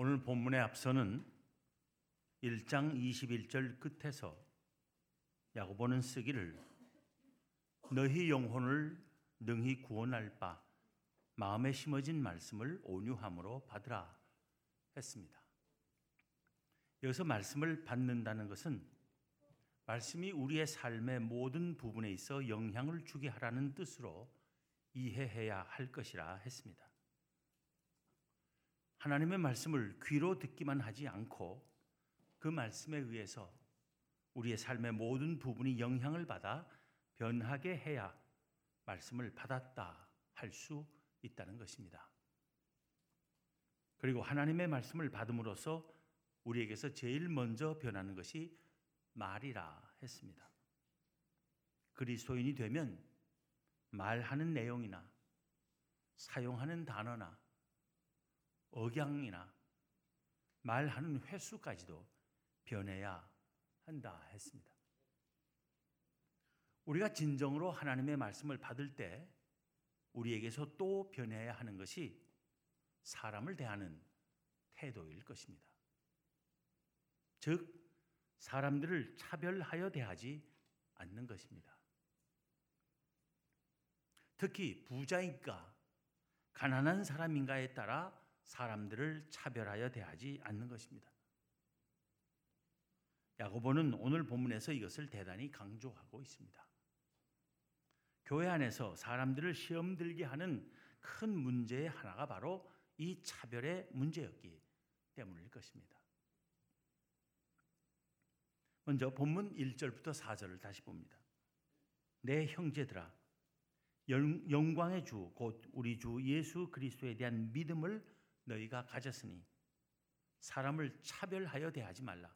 오늘 본문의 앞서는 1장 21절 끝에서 야고보는 쓰기를 너희 영혼을 능히 구원할 바 마음에 심어진 말씀을 온유함으로 받으라 했습니다. 여기서 말씀을 받는다는 것은 말씀이 우리의 삶의 모든 부분에 있어 영향을 주게 하라는 뜻으로 이해해야 할 것이라 했습니다. 하나님의 말씀을 귀로 듣기만 하지 않고 그 말씀에 의해서 우리의 삶의 모든 부분이 영향을 받아 변하게 해야 말씀을 받았다 할 수 있다는 것입니다. 그리고 하나님의 말씀을 받음으로써 우리에게서 제일 먼저 변하는 것이 말이라 했습니다. 그리스도인이 되면 말하는 내용이나 사용하는 단어나 억양이나 말하는 횟수까지도 변해야 한다 했습니다. 우리가 진정으로 하나님의 말씀을 받을 때 우리에게서 또 변해야 하는 것이 사람을 대하는 태도일 것입니다. 즉, 사람들을 차별하여 대하지 않는 것입니다. 특히 부자인가 가난한 사람인가에 따라 사람들을 차별하여 대하지 않는 것입니다. 야고보는 오늘 본문에서 이것을 대단히 강조하고 있습니다. 교회 안에서 사람들을 시험 들게 하는 큰 문제의 하나가 바로 이 차별의 문제였기 때문일 것입니다. 먼저 본문 1절부터 4절을 다시 봅니다. 내 형제들아 영광의 주 곧 우리 주 예수 그리스도에 대한 믿음을 너희가 가졌으니 사람을 차별하여 대하지 말라.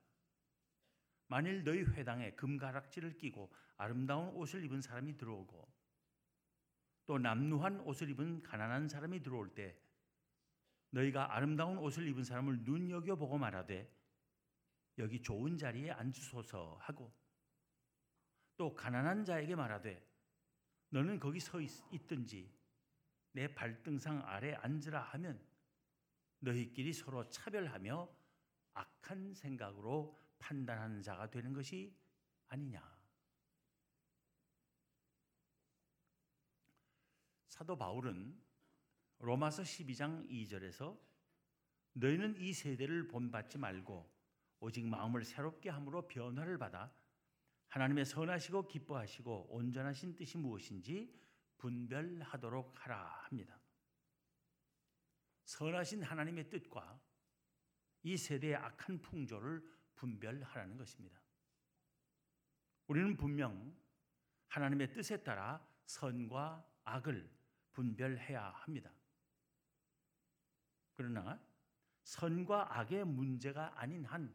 만일 너희 회당에 금가락지를 끼고 아름다운 옷을 입은 사람이 들어오고 또 남루한 옷을 입은 가난한 사람이 들어올 때 너희가 아름다운 옷을 입은 사람을 눈여겨 보고 말하되 여기 좋은 자리에 앉으소서 하고 또 가난한 자에게 말하되 너는 거기 서 있, 있든지 내 발등상 아래 앉으라 하면 너희끼리 서로 차별하며 악한 생각으로 판단하는 자가 되는 것이 아니냐. 사도 바울은 로마서 12장 2절에서 너희는 이 세대를 본받지 말고 오직 마음을 새롭게 함으로 변화를 받아 하나님의 선하시고 기뻐하시고 온전하신 뜻이 무엇인지 분별하도록 하라 합니다. 선하신 하나님의 뜻과 이 세대의 악한 풍조를 분별하라는 것입니다. 우리는 분명 하나님의 뜻에 따라 선과 악을 분별해야 합니다. 그러나 선과 악의 문제가 아닌 한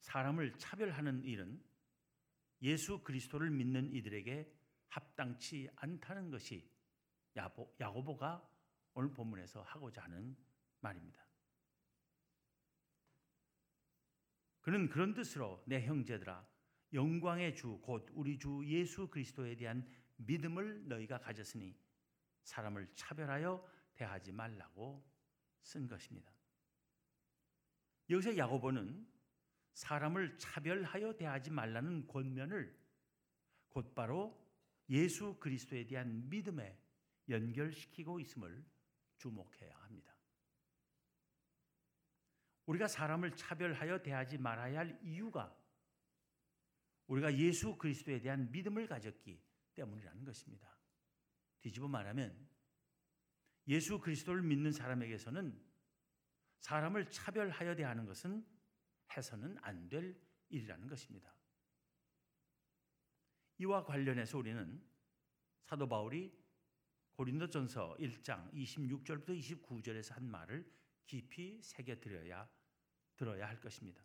사람을 차별하는 일은 예수 그리스도를 믿는 이들에게 합당치 않다는 것이 야고보가 오늘 본문에서 하고자 하는 말입니다. 그는 그런 뜻으로 내 형제들아 영광의 주 곧 우리 주 예수 그리스도에 대한 믿음을 너희가 가졌으니 사람을 차별하여 대하지 말라고 쓴 것입니다. 여기서 야고보는 사람을 차별하여 대하지 말라는 권면을 곧바로 예수 그리스도에 대한 믿음에 연결시키고 있음을 주목해야 합니다. 우리가 사람을 차별하여 대하지 말아야 할 이유가 우리가 예수 그리스도에 대한 믿음을 가졌기 때문이라는 것입니다. 뒤집어 말하면 예수 그리스도를 믿는 사람에게서는 사람을 차별하여 대하는 것은 해서는 안 될 일이라는 것입니다. 이와 관련해서 우리는 사도 바울이 고린도전서 1장 26절부터 29절에서 한 말을 깊이 새겨 들어야 들어야 할 것입니다.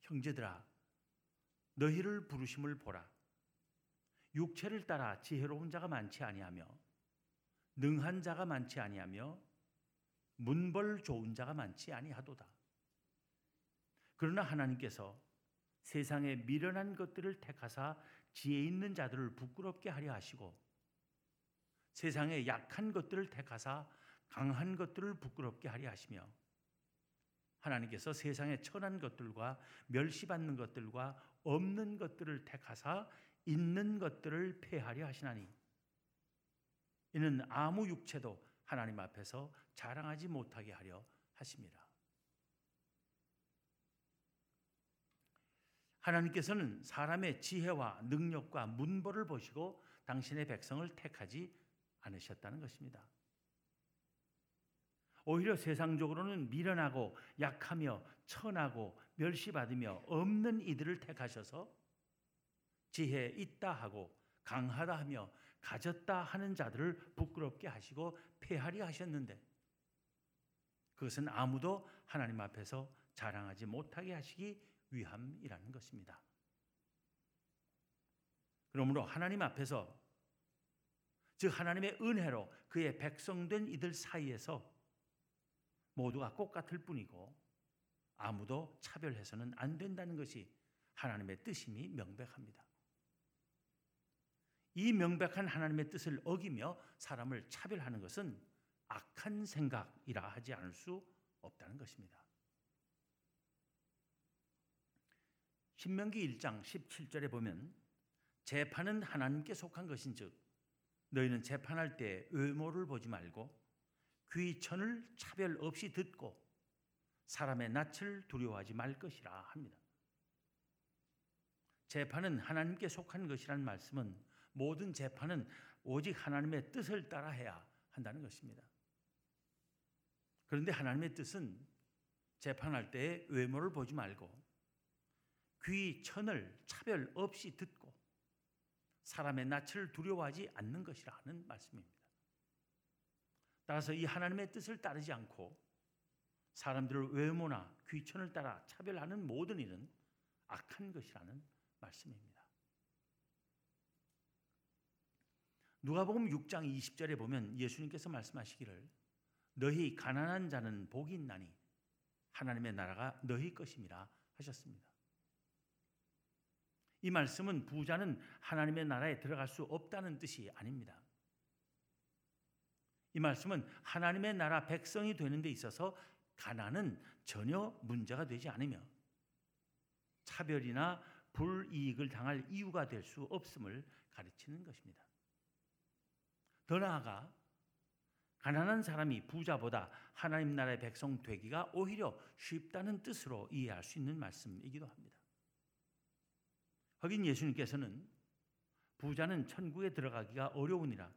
형제들아 너희를 부르심을 보라 육체를 따라 지혜로운 자가 많지 아니하며 능한 자가 많지 아니하며 문벌 좋은 자가 많지 아니하도다. 그러나 하나님께서 세상에 미련한 것들을 택하사 지혜 있는 자들을 부끄럽게 하려 하시고 세상에 약한 것들을 택하사 강한 것들을 부끄럽게 하려 하시며 하나님께서 세상의 천한 것들과 멸시받는 것들과 없는 것들을 택하사 있는 것들을 폐하려 하시나니 이는 아무 육체도 하나님 앞에서 자랑하지 못하게 하려 하십니다. 하나님께서는 사람의 지혜와 능력과 문벌을 보시고 당신의 백성을 택하지 않으셨다는 것입니다. 오히려 세상적으로는 미련하고 약하며 천하고 멸시받으며 없는 이들을 택하셔서 지혜 있다 하고 강하다 하며 가졌다 하는 자들을 부끄럽게 하시고 폐하리 하셨는데 그것은 아무도 하나님 앞에서 자랑하지 못하게 하시기 위함이라는 것입니다. 그러므로 하나님 앞에서 즉 하나님의 은혜로 그의 백성된 이들 사이에서 모두가 똑같을 뿐이고 아무도 차별해서는 안 된다는 것이 하나님의 뜻임이 명백합니다. 이 명백한 하나님의 뜻을 어기며 사람을 차별하는 것은 악한 생각이라 하지 않을 수 없다는 것입니다. 신명기 1장 17절에 보면 재판은 하나님께 속한 것인즉 너희는 재판할 때 외모를 보지 말고 귀 천을 차별 없이 듣고 사람의 낯을 두려워하지 말 것이라 합니다. 재판은 하나님께 속한 것이란 말씀은 모든 재판은 오직 하나님의 뜻을 따라 해야 한다는 것입니다. 그런데 하나님의 뜻은 재판할 때 외모를 보지 말고 귀, 천을 차별 없이 듣고 사람의 낯을 두려워하지 않는 것이라 는 말씀입니다. 따라서 이 하나님의 뜻을 따르지 않고 사람들을 외모나 귀천을 따라 차별하는 모든 일은 악한 것이라는 말씀입니다. 누가복음 6장 20절에 보면 예수님께서 말씀하시기를 너희 가난한 자는 복이 있나니 하나님의 나라가 너희 것임이라 하셨습니다. 이 말씀은 부자는 하나님의 나라에 들어갈 수 없다는 뜻이 아닙니다. 이 말씀은 하나님의 나라 백성이 되는 데 있어서 가난은 전혀 문제가 되지 않으며 차별이나 불이익을 당할 이유가 될 수 없음을 가르치는 것입니다. 더 나아가 가난한 사람이 부자보다 하나님 나라의 백성 되기가 오히려 쉽다는 뜻으로 이해할 수 있는 말씀이기도 합니다. 하긴 예수님께서는 부자는 천국에 들어가기가 어려우니라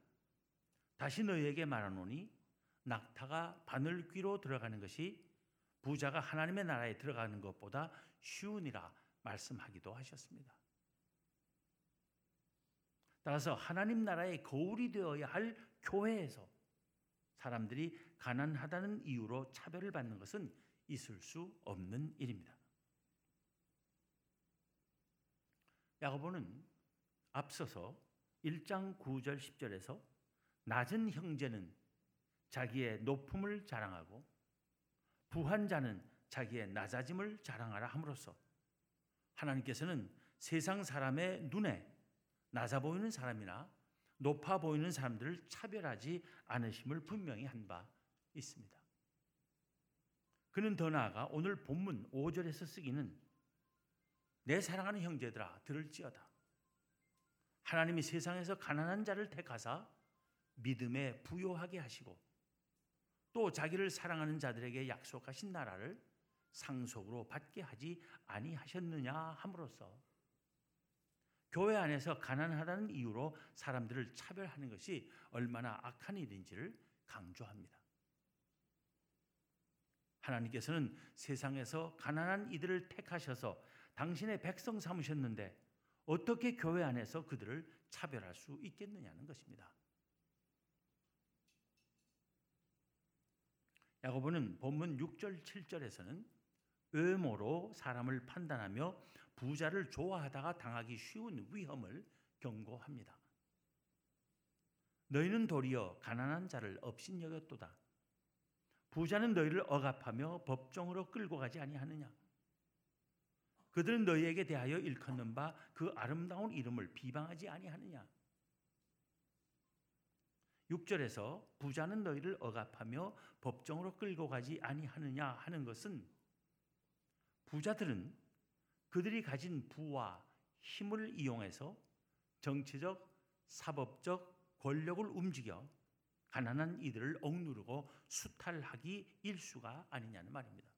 다시 너희에게 말하노니 낙타가 바늘 귀로 들어가는 것이 부자가 하나님의 나라에 들어가는 것보다 쉬우니라 말씀하기도 하셨습니다. 따라서 하나님 나라의 거울이 되어야 할 교회에서 사람들이 가난하다는 이유로 차별을 받는 것은 있을 수 없는 일입니다. 야고보는 앞서서 1장 9절 10절에서 낮은 형제는 자기의 높음을 자랑하고 부한 자는 자기의 낮아짐을 자랑하라 함으로써 하나님께서는 세상 사람의 눈에 낮아 보이는 사람이나 높아 보이는 사람들을 차별하지 않으심을 분명히 한 바 있습니다. 그는 더 나아가 오늘 본문 5절에서 쓰기는 내 사랑하는 형제들아 들을지어다. 하나님이 세상에서 가난한 자를 택하사 믿음에 부요하게 하시고 또 자기를 사랑하는 자들에게 약속하신 나라를 상속으로 받게 하지 아니하셨느냐 함으로써 교회 안에서 가난하다는 이유로 사람들을 차별하는 것이 얼마나 악한 일인지를 강조합니다. 하나님께서는 세상에서 가난한 이들을 택하셔서 당신의 백성 삼으셨는데 어떻게 교회 안에서 그들을 차별할 수 있겠느냐는 것입니다. 야고보는 본문 6절 7절에서는 외모로 사람을 판단하며 부자를 좋아하다가 당하기 쉬운 위험을 경고합니다. 너희는 도리어 가난한 자를 업신여겼도다. 부자는 너희를 억압하며 법정으로 끌고 가지 아니하느냐. 그들은 너희에게 대하여 일컫는 바 그 아름다운 이름을 비방하지 아니하느냐. 6절에서 부자는 너희를 억압하며 법정으로 끌고 가지 아니하느냐 하는 것은 부자들은 그들이 가진 부와 힘을 이용해서 정치적, 사법적 권력을 움직여 가난한 이들을 억누르고 수탈하기 일수가 아니냐는 말입니다.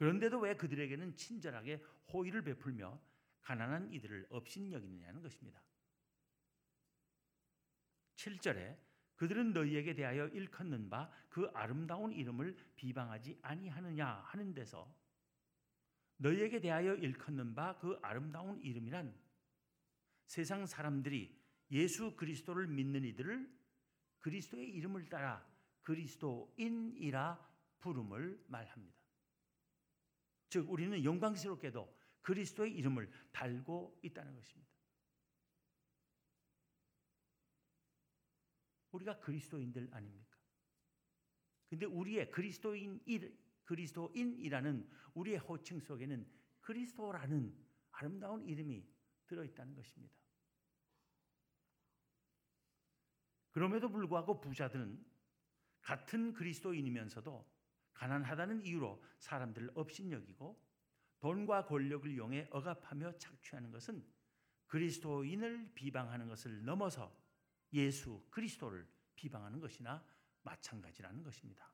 그런데도 왜 그들에게는 친절하게 호의를 베풀며 가난한 이들을 업신여기느냐는 것입니다. 7절에 그들은 너희에게 대하여 일컫는 바 그 아름다운 이름을 비방하지 아니하느냐 하는 데서 너희에게 대하여 일컫는 바 그 아름다운 이름이란 세상 사람들이 예수 그리스도를 믿는 이들을 그리스도의 이름을 따라 그리스도인이라 부름을 말합니다. 즉 우리는 영광스럽게도 그리스도의 이름을 달고 있다는 것입니다. 우리가 그리스도인들 아닙니까? 근데 우리의 그리스도인 그리스도인이라는 우리의 호칭 속에는 그리스도라는 아름다운 이름이 들어 있다는 것입니다. 그럼에도 불구하고 부자들은 같은 그리스도인이면서도 가난하다는 이유로 사람들을 업신여기고 돈과 권력을 이용해 억압하며 착취하는 것은 그리스도인을 비방하는 것을 넘어서 예수 그리스도를 비방하는 것이나 마찬가지라는 것입니다.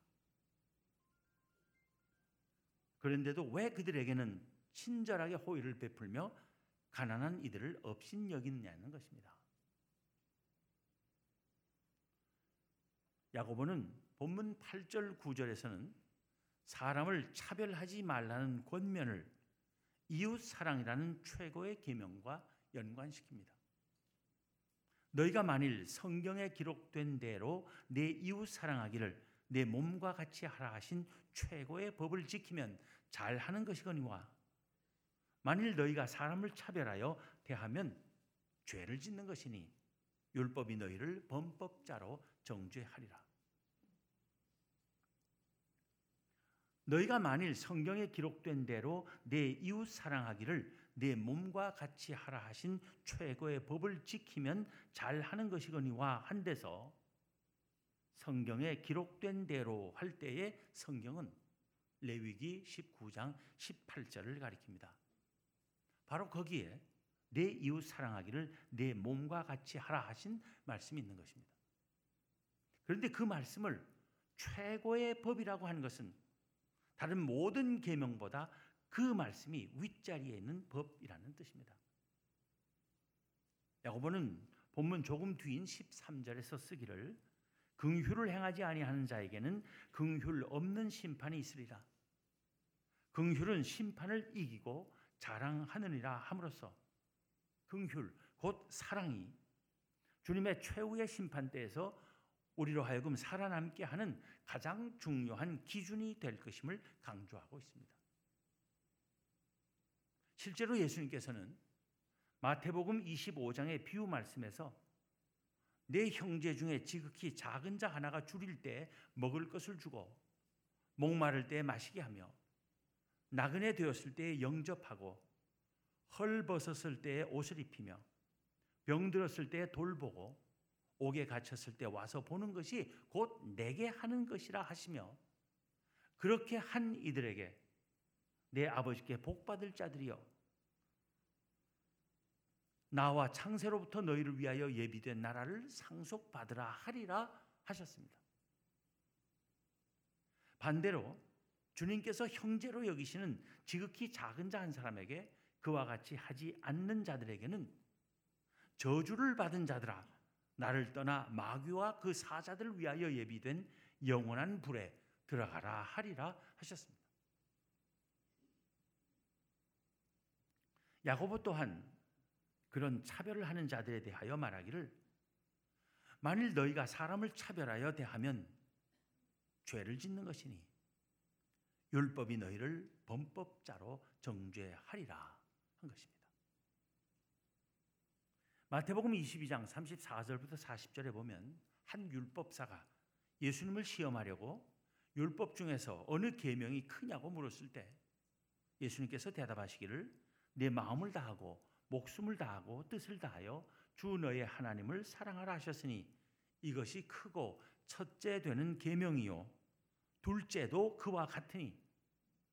그런데도 왜 그들에게는 친절하게 호의를 베풀며 가난한 이들을 업신여기느냐는 것입니다. 야고보는 본문 8절 9절에서는 사람을 차별하지 말라는 권면을 이웃 사랑이라는 최고의 계명과 연관시킵니다. 너희가 만일 성경에 기록된 대로 내 이웃 사랑하기를 내 몸과 같이 하라 하신 최고의 법을 지키면 잘하는 것이거니와 만일 너희가 사람을 차별하여 대하면 죄를 짓는 것이니 율법이 너희를 범법자로 정죄하리라. 너희가 만일 성경에 기록된 대로 내 이웃 사랑하기를 내 몸과 같이 하라 하신 최고의 법을 지키면 잘하는 것이거니와 한 데서 성경에 기록된 대로 할 때에 성경은 레위기 19장 18절을 가리킵니다. 바로 거기에 내 이웃 사랑하기를 내 몸과 같이 하라 하신 말씀이 있는 것입니다. 그런데 그 말씀을 최고의 법이라고 하는 것은 다른 모든 계명보다 그 말씀이 윗자리에 있는 법이라는 뜻입니다. 야고보는 본문 조금 뒤인 13절에서 쓰기를 긍휼을 행하지 아니하는 자에게는 긍휼 없는 심판이 있으리라. 긍휼은 심판을 이기고 자랑하느니라 함으로써 긍휼 곧 사랑이 주님의 최후의 심판 때에서 우리로 하여금 살아남게 하는 가장 중요한 기준이 될 것임을 강조하고 있습니다. 실제로 예수님께서는 마태복음 25장의 비유 말씀에서 내 형제 중에 지극히 작은 자 하나가 줄일 때 먹을 것을 주고 목마를 때 마시게 하며 나그네 되었을 때 영접하고 헐벗었을 때 옷을 입히며 병들었을 때 돌보고 옥에 갇혔을 때 와서 보는 것이 곧 내게 하는 것이라 하시며 그렇게 한 이들에게 내 아버지께 복 받을 자들이여 나와 창세로부터 너희를 위하여 예비된 나라를 상속받으라 하리라 하셨습니다. 반대로 주님께서 형제로 여기시는 지극히 작은 자 한 사람에게 그와 같이 하지 않는 자들에게는 저주를 받은 자들아 나를 떠나 마귀와 그 사자들을 위하여 예비된 영원한 불에 들어가라 하리라 하셨습니다. 야고보 또한 그런 차별을 하는 자들에 대하여 말하기를 만일 너희가 사람을 차별하여 대하면 죄를 짓는 것이니 율법이 너희를 범법자로 정죄하리라 한 것입니다. 마태복음 22장 34절부터 40절에 보면 한 율법사가 예수님을 시험하려고 율법 중에서 어느 계명이 크냐고 물었을 때 예수님께서 대답하시기를 내 마음을 다하고 목숨을 다하고 뜻을 다하여 주 너의 하나님을 사랑하라 하셨으니 이것이 크고 첫째 되는 계명이요. 둘째도 그와 같으니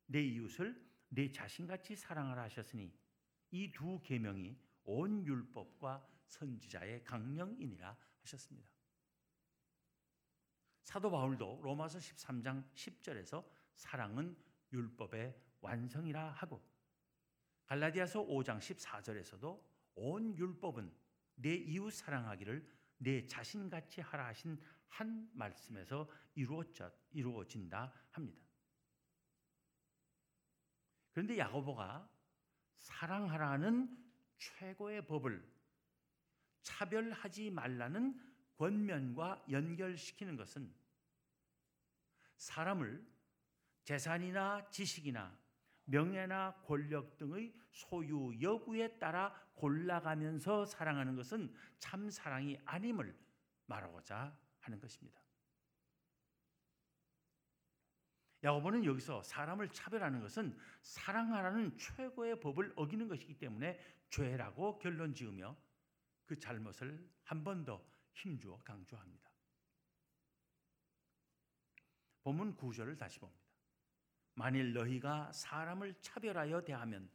내 이웃을 내 자신같이 사랑하라 하셨으니 이 두 계명이 온 율법과 선지자의 강령이니라 하셨습니다. 사도 바울도 로마서 13장 10절에서 사랑은 율법의 완성이라 하고 갈라디아서 5장 14절에서도 온 율법은 내 이웃 사랑하기를 내 자신같이 하라 하신 한 말씀에서 이루어진다 합니다. 그런데 야고보가 사랑하라는 최고의 법을 차별하지 말라는 권면과 연결시키는 것은 사람을 재산이나 지식이나 명예나 권력 등의 소유 여부에 따라 골라가면서 사랑하는 것은 참 사랑이 아님을 말하고자 하는 것입니다. 야고보는 여기서 사람을 차별하는 것은 사랑하라는 최고의 법을 어기는 것이기 때문에 죄라고 결론 지으며 그 잘못을 한 번 더 힘주어 강조합니다. 본문 9절을 다시 봅니다. 만일 너희가 사람을 차별하여 대하면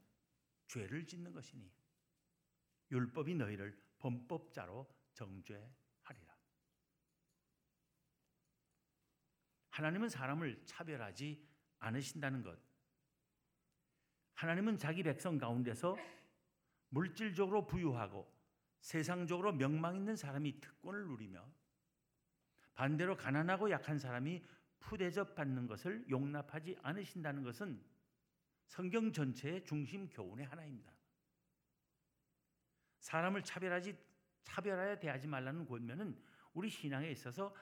죄를 짓는 것이니 율법이 너희를 범법자로 정죄하리라. 하나님은 사람을 차별하지 않으신다는 것. 하나님은 자기 백성 가운데서 물질적으로 부유하고 세상적으로 명망 있는 사람이 특권을 누리며 반대로 가난하고 약한 사람이 푸대접 받는 것을 용납하지 않으신다는 것은 성경 전체의 중심 교훈의 하나입니다. 사람을 차별하지 차별하여 대하지 말라는 권면은 우리 신앙에 있어서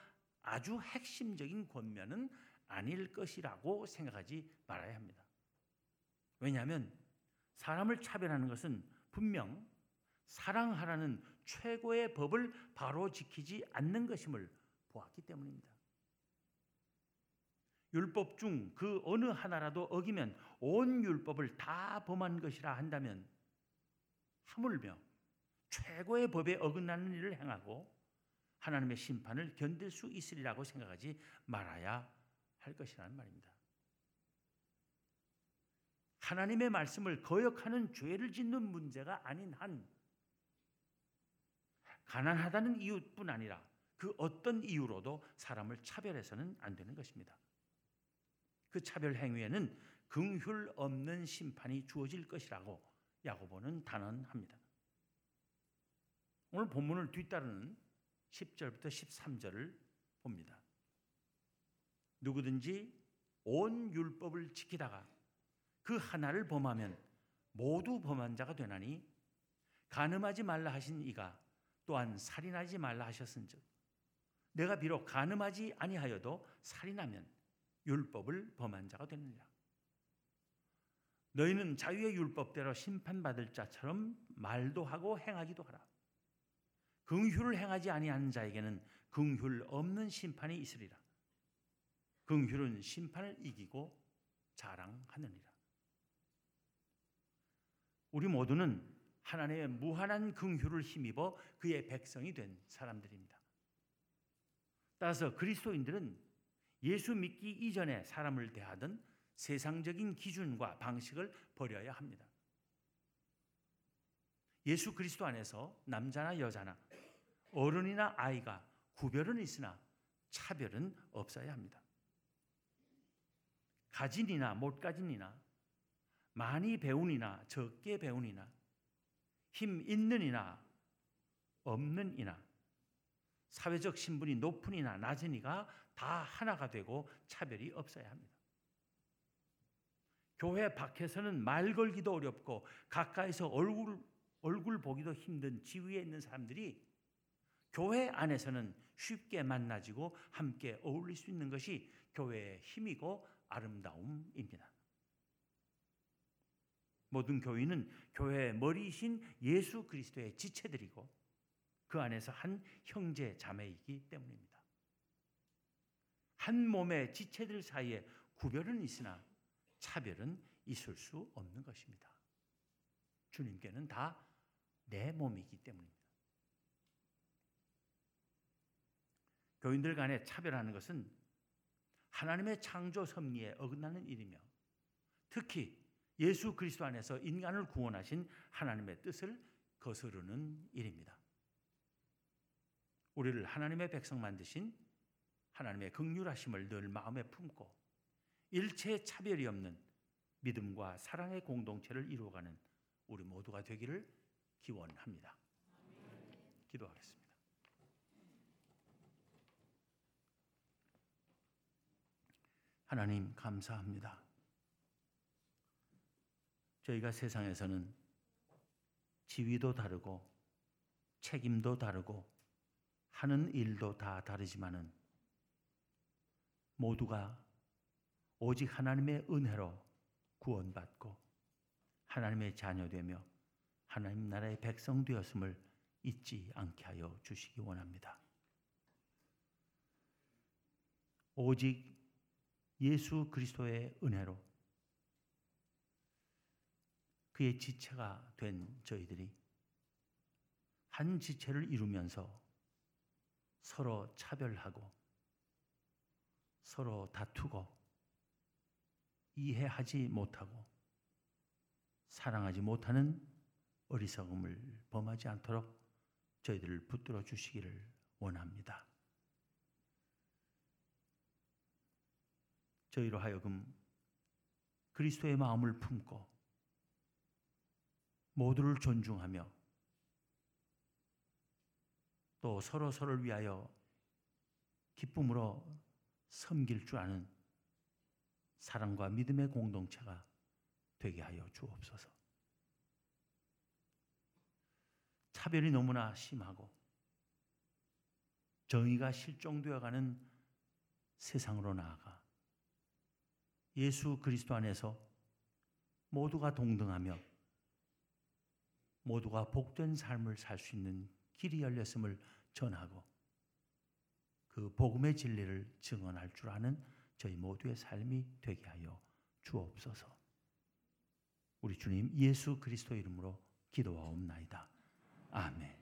아주 핵심적인 권면은 아닐 것이라고 생각하지 말아야 합니다. 왜냐하면 사람을 차별하는 것은 분명 사랑하라는 최고의 법을 바로 지키지 않는 것임을 보았기 때문입니다. 율법 중 그 어느 하나라도 어기면 온 율법을 다 범한 것이라 한다면 하물며 최고의 법에 어긋나는 일을 행하고 하나님의 심판을 견딜 수 있으리라고 생각하지 말아야 할 것이라는 말입니다. 하나님의 말씀을 거역하는 죄를 짓는 문제가 아닌 한 가난하다는 이유뿐 아니라 그 어떤 이유로도 사람을 차별해서는 안 되는 것입니다. 그 차별 행위에는 긍휼 없는 심판이 주어질 것이라고 야고보는 단언합니다. 오늘 본문을 뒤따르는 10절부터 13절을 봅니다. 누구든지 온 율법을 지키다가 그 하나를 범하면 모두 범한 자가 되나니 간음하지 말라 하신 이가 또한 살인하지 말라 하셨은즉 내가 비록 간음하지 아니하여도 살인하면 율법을 범한 자가 되느니라. 너희는 자유의 율법대로 심판받을 자처럼 말도 하고 행하기도 하라. 긍휼을 행하지 아니하는 자에게는 긍휼 없는 심판이 있으리라. 긍휼은 심판을 이기고 자랑하느니라. 우리 모두는 하나님의 무한한 긍휼을 힘입어 그의 백성이 된 사람들입니다. 따라서 그리스도인들은 예수 믿기 이전에 사람을 대하던 세상적인 기준과 방식을 버려야 합니다. 예수 그리스도 안에서 남자나 여자나 어른이나 아이가 구별은 있으나 차별은 없어야 합니다. 가진이나 못 가진이나 많이 배운이나 적게 배운이나 힘 있는 이나 없는 이나 사회적 신분이 높은 이나 낮은 이가 다 하나가 되고 차별이 없어야 합니다. 교회 밖에서는 말 걸기도 어렵고 가까이서 얼굴 얼굴 보기도 힘든 지위에 있는 사람들이 교회 안에서는 쉽게 만나지고 함께 어울릴 수 있는 것이 교회의 힘이고 아름다움입니다. 모든 교인은 교회의 머리이신 예수 그리스도의 지체들이고 그 안에서 한 형제 자매이기 때문입니다. 한 몸의 지체들 사이에 구별은 있으나 차별은 있을 수 없는 것입니다. 주님께는 다 내 몸이기 때문입니다. 교인들 간에 차별하는 것은 하나님의 창조 섭리에 어긋나는 일이며 특히 예수 그리스도 안에서 인간을 구원하신 하나님의 뜻을 거스르는 일입니다. 우리를 하나님의 백성 만드신 하나님의 극률하심을 늘 마음에 품고 일체 차별이 없는 믿음과 사랑의 공동체를 이루어가는 우리 모두가 되기를 기원합니다. 기도하겠습니다. 하나님 감사합니다. 저희가 세상에서는 지위도 다르고 책임도 다르고 하는 일도 다 다르지만은 모두가 오직 하나님의 은혜로 구원받고 하나님의 자녀되며 하나님 나라의 백성 되었음을 잊지 않게 하여 주시기 원합니다. 오직 예수 그리스도의 은혜로 그의 지체가 된 저희들이 한 지체를 이루면서 서로 차별하고 서로 다투고 이해하지 못하고 사랑하지 못하는 어리석음을 범하지 않도록 저희들을 붙들어 주시기를 원합니다. 저희로 하여금 그리스도의 마음을 품고 모두를 존중하며 또 서로 서로를 위하여 기쁨으로 섬길 줄 아는 사랑과 믿음의 공동체가 되게 하여 주옵소서. 차별이 너무나 심하고 정의가 실종되어 가는 세상으로 나아가 예수 그리스도 안에서 모두가 동등하며 모두가 복된 삶을 살 수 있는 길이 열렸음을 전하고 그 복음의 진리를 증언할 줄 아는 저희 모두의 삶이 되게 하여 주옵소서. 우리 주님 예수 그리스도 이름으로 기도하옵나이다. 아멘.